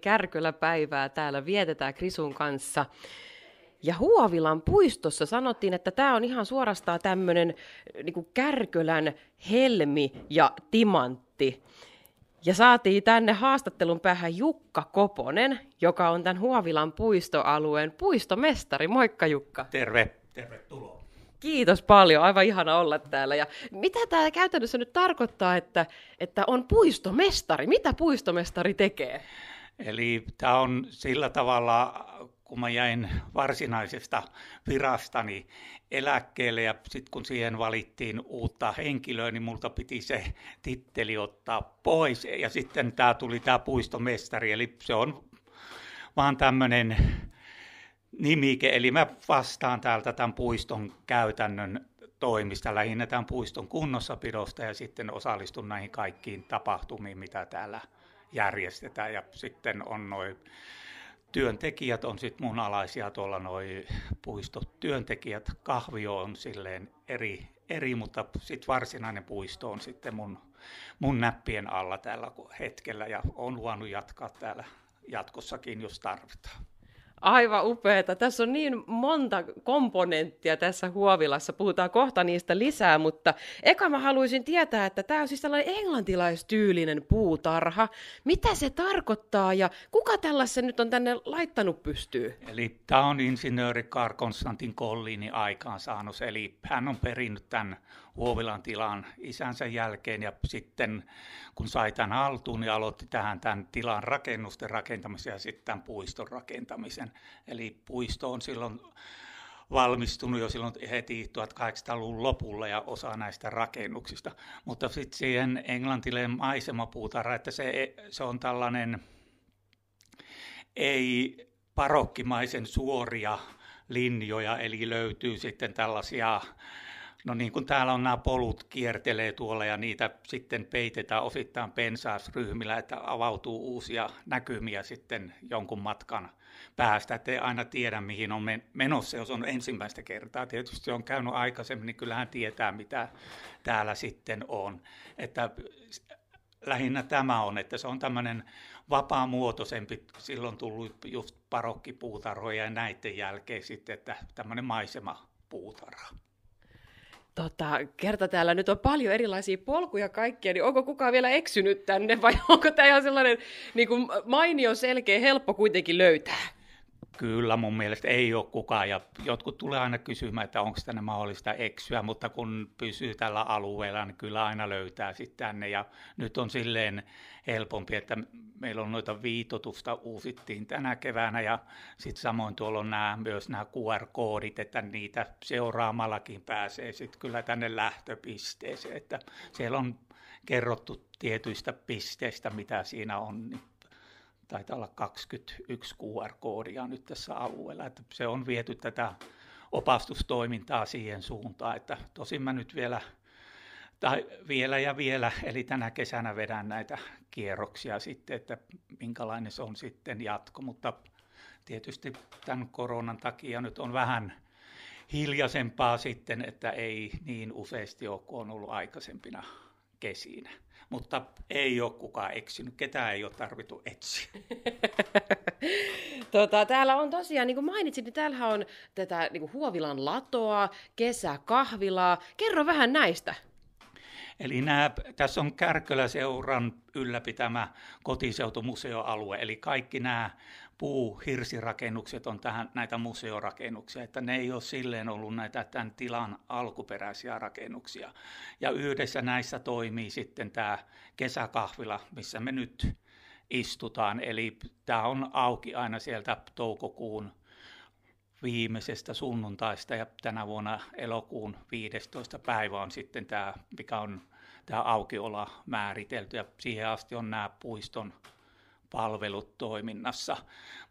Kärköläpäivää täällä vietetään Krisun kanssa. Ja Huovilan puistossa sanottiin, että tämä on ihan suorastaan tämmöinen niin Kärkölän helmi ja timantti. Ja saatiin tänne haastattelun päähän Jukka Koponen, joka on tämän Huovilan puistoalueen puistomestari. Moikka Jukka. Terve, tervetuloa. Kiitos paljon, aivan ihana olla täällä. Ja mitä tämä käytännössä nyt tarkoittaa, että, että on puistomestari? Mitä puistomestari tekee? Eli tämä on sillä tavalla, kun mä jäin varsinaisesta virastani eläkkeelle ja sitten kun siihen valittiin uutta henkilöä, niin multa piti se titteli ottaa pois. Ja sitten tämä tuli tämä puistomestari, eli se on vaan tämmöinen nimike, eli mä vastaan täältä tämän puiston käytännön toimista, lähinnä tämän puiston kunnossapidosta ja sitten osallistun näihin kaikkiin tapahtumiin, mitä täällä järjestetään. Ja sitten on noin työntekijät on sitten mun alaisia tuolla noin puistotyöntekijät. Kahvio on silleen eri, eri mutta sitten varsinainen puisto on sitten mun, mun näppien alla tällä hetkellä ja on luonut jatkaa täällä jatkossakin, jos tarvitaan. Aivan upeeta. Tässä on niin monta komponenttia tässä huovilassa. Puhutaan kohta niistä lisää, mutta eka mä haluaisin tietää, että tämä on siis tällainen englantilaistyylinen puutarha. Mitä se tarkoittaa ja kuka tällaisen nyt on tänne laittanut pystyy? Eli tämä on insinööri Karl Konstantin Collini aikaansaannos, eli hän on perinnyt tämän Huovilan tilan isänsä jälkeen ja sitten kun sai tämän haltuun, niin aloitti tähän tämän tilan rakennusten rakentamisen ja sitten tämän puiston rakentamisen. Eli puisto on silloin valmistunut jo silloin heti 1800-luvun lopulla ja osa näistä rakennuksista. Mutta sitten siihen englantileen maisemapuutarha, että se, se on tällainen ei parokkimaisen suoria linjoja, eli löytyy sitten tällaisia No niin kuin täällä on nämä polut kiertelee tuolla ja niitä sitten peitetään osittain pensaasryhmillä, että avautuu uusia näkymiä sitten jonkun matkan päästä, ettei aina tiedä mihin on menossa, jos on ensimmäistä kertaa. Tietysti on käynyt aikaisemmin, niin kyllähän tietää mitä täällä sitten on. Että lähinnä tämä on, että se on tämmöinen vapaamuotoisempi, silloin tullut just parokkipuutarhoja ja näiden jälkeen sitten, että tämmöinen maisemapuutarha tota, kerta täällä nyt on paljon erilaisia polkuja kaikkia, niin onko kukaan vielä eksynyt tänne vai onko tämä ihan sellainen niin kuin mainio, selkeä, helppo kuitenkin löytää? Kyllä mun mielestä ei ole kukaan. Ja jotkut tulee aina kysymään, että onko tänne mahdollista eksyä, mutta kun pysyy tällä alueella, niin kyllä aina löytää sitten tänne. Ja nyt on silleen helpompi, että meillä on noita viitotusta uusittiin tänä keväänä ja sitten samoin tuolla on nämä, myös nämä QR-koodit, että niitä seuraamallakin pääsee sitten kyllä tänne lähtöpisteeseen, että siellä on kerrottu tietyistä pisteistä, mitä siinä on, niin taitaa olla 21 QR-koodia nyt tässä alueella, että se on viety tätä opastustoimintaa siihen suuntaan, että tosin mä nyt vielä, tai vielä ja vielä, eli tänä kesänä vedän näitä kierroksia sitten, että minkälainen se on sitten jatko, mutta tietysti tämän koronan takia nyt on vähän hiljaisempaa sitten, että ei niin useasti ole kuin on ollut aikaisempina kesinä mutta ei ole kukaan eksinyt, ketään ei ole tarvittu etsiä. tota, täällä on tosiaan, niin kuin mainitsin, niin täällä on tätä niin kuin Huovilan latoa, kesäkahvilaa. Kerro vähän näistä. Eli nämä, tässä on Kärköläseuran ylläpitämä kotiseutumuseoalue, eli kaikki nämä puuhirsirakennukset on tähän näitä museorakennuksia, että ne ei ole silleen ollut näitä tämän tilan alkuperäisiä rakennuksia. Ja yhdessä näissä toimii sitten tämä kesäkahvila, missä me nyt istutaan. Eli tämä on auki aina sieltä toukokuun viimeisestä sunnuntaista ja tänä vuonna elokuun 15. päivä on sitten tämä, mikä on tämä aukiola määritelty ja siihen asti on nämä puiston palvelut toiminnassa.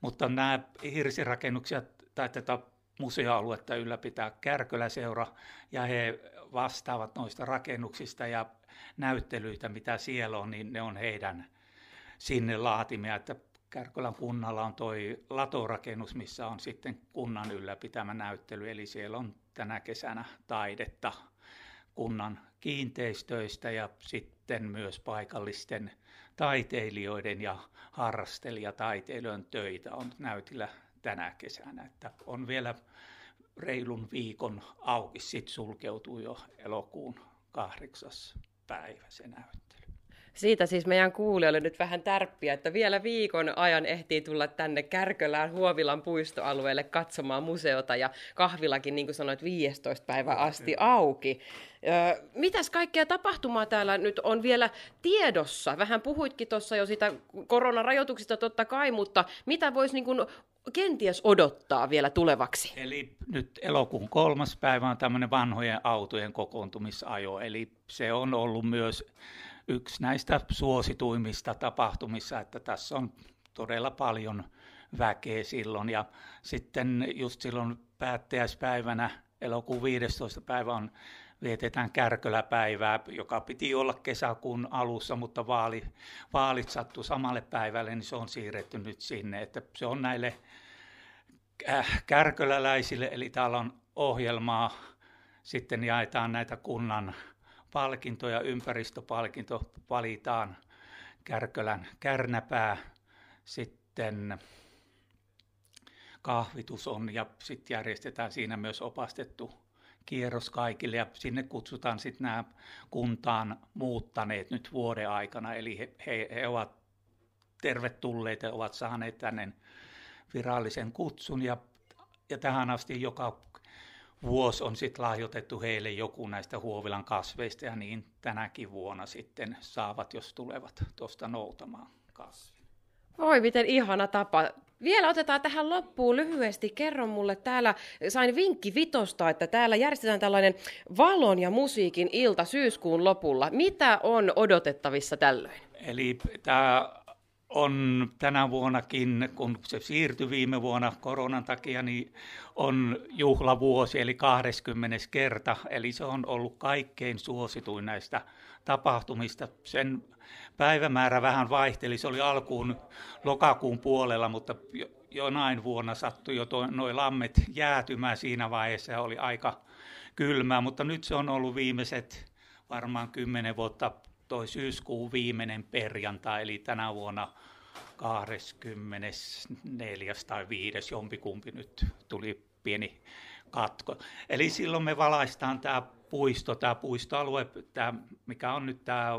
Mutta nämä hirsirakennuksia tai tätä museoaluetta ylläpitää Kärköläseura ja he vastaavat noista rakennuksista ja näyttelyitä, mitä siellä on, niin ne on heidän sinne laatimia, että Kärkölän kunnalla on toi latorakennus, missä on sitten kunnan ylläpitämä näyttely, eli siellä on tänä kesänä taidetta kunnan kiinteistöistä ja sitten myös paikallisten taiteilijoiden ja harrastelijataiteilijoiden töitä on näytillä tänä kesänä. Että on vielä reilun viikon auki, sitten sulkeutuu jo elokuun kahdeksas päivä se näyttely. Siitä siis meidän kuulijoille nyt vähän tärppiä, että vielä viikon ajan ehtii tulla tänne Kärkölään Huovilan puistoalueelle katsomaan museota ja kahvilakin, niin kuin sanoit, 15 päivä asti auki. Mitäs kaikkea tapahtumaa täällä nyt on vielä tiedossa? Vähän puhuitkin tuossa jo sitä koronarajoituksista totta kai, mutta mitä voisi niin kuin kenties odottaa vielä tulevaksi? Eli nyt elokuun kolmas päivä on tämmöinen vanhojen autojen kokoontumisajo, eli se on ollut myös yksi näistä suosituimmista tapahtumissa, että tässä on todella paljon väkeä silloin. Ja sitten just silloin päättäjäispäivänä, elokuun 15. päivä on vietetään Kärköläpäivää, joka piti olla kesäkuun alussa, mutta vaali, vaalit sattu samalle päivälle, niin se on siirretty nyt sinne. Että se on näille äh, kärköläläisille, eli täällä on ohjelmaa, sitten jaetaan näitä kunnan palkinto ja ympäristöpalkinto valitaan Kärkölän kärnäpää, sitten kahvitus on ja sitten järjestetään siinä myös opastettu kierros kaikille ja sinne kutsutaan sitten nämä kuntaan muuttaneet nyt vuoden aikana, eli he, he, he ovat tervetulleita ja ovat saaneet tänne virallisen kutsun ja, ja tähän asti joka vuosi on sitten lahjoitettu heille joku näistä Huovilan kasveista ja niin tänäkin vuonna sitten saavat, jos tulevat tuosta noutamaan kasvin. Voi miten ihana tapa. Vielä otetaan tähän loppuun lyhyesti. Kerro mulle, täällä sain vinkki Vitosta, että täällä järjestetään tällainen valon ja musiikin ilta syyskuun lopulla. Mitä on odotettavissa tällöin? Eli tämä on tänä vuonnakin, kun se siirtyi viime vuonna koronan takia, niin on juhlavuosi, eli 20. kerta. Eli se on ollut kaikkein suosituin näistä tapahtumista. Sen päivämäärä vähän vaihteli, se oli alkuun lokakuun puolella, mutta jonain vuonna sattui jo noin lammet jäätymään siinä vaiheessa ja oli aika kylmää, mutta nyt se on ollut viimeiset varmaan kymmenen vuotta toi syyskuun viimeinen perjantai, eli tänä vuonna 24. tai 5. jompikumpi nyt tuli pieni katko. Eli silloin me valaistaan tämä puisto, tämä puistoalue, tämä, mikä on nyt tämä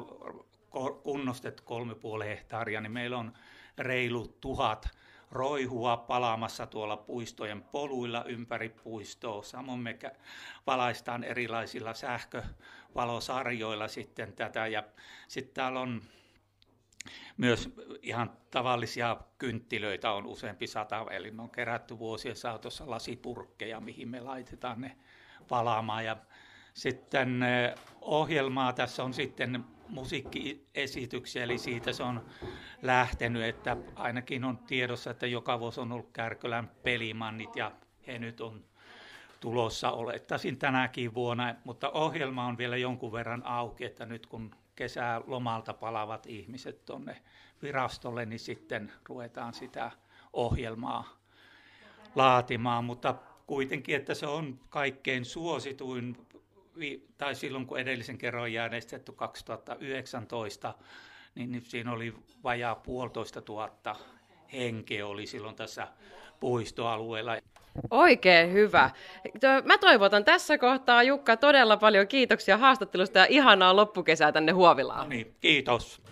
kunnostettu kolme puoli hehtaaria, niin meillä on reilu tuhat roihua palaamassa tuolla puistojen poluilla ympäri puistoa. Samoin me valaistaan erilaisilla sähkövalosarjoilla sitten tätä. Ja sitten täällä on myös ihan tavallisia kynttilöitä on useampi sata, eli me on kerätty vuosien saatossa lasipurkkeja, mihin me laitetaan ne palaamaan. Ja sitten eh, ohjelmaa tässä on sitten musiikkiesityksiä, eli siitä se on lähtenyt, että ainakin on tiedossa, että joka vuosi on ollut Kärkölän pelimannit ja he nyt on tulossa olettaisin tänäkin vuonna, mutta ohjelma on vielä jonkun verran auki, että nyt kun kesälomalta palavat ihmiset tuonne virastolle, niin sitten ruvetaan sitä ohjelmaa laatimaan, mutta kuitenkin, että se on kaikkein suosituin tai silloin kun edellisen kerran on järjestetty 2019, niin siinä oli vajaa puolitoista tuhatta henkeä oli silloin tässä puistoalueella. Oikein hyvä. Mä toivotan tässä kohtaa Jukka todella paljon kiitoksia haastattelusta ja ihanaa loppukesää tänne Huovilaan. No niin, kiitos.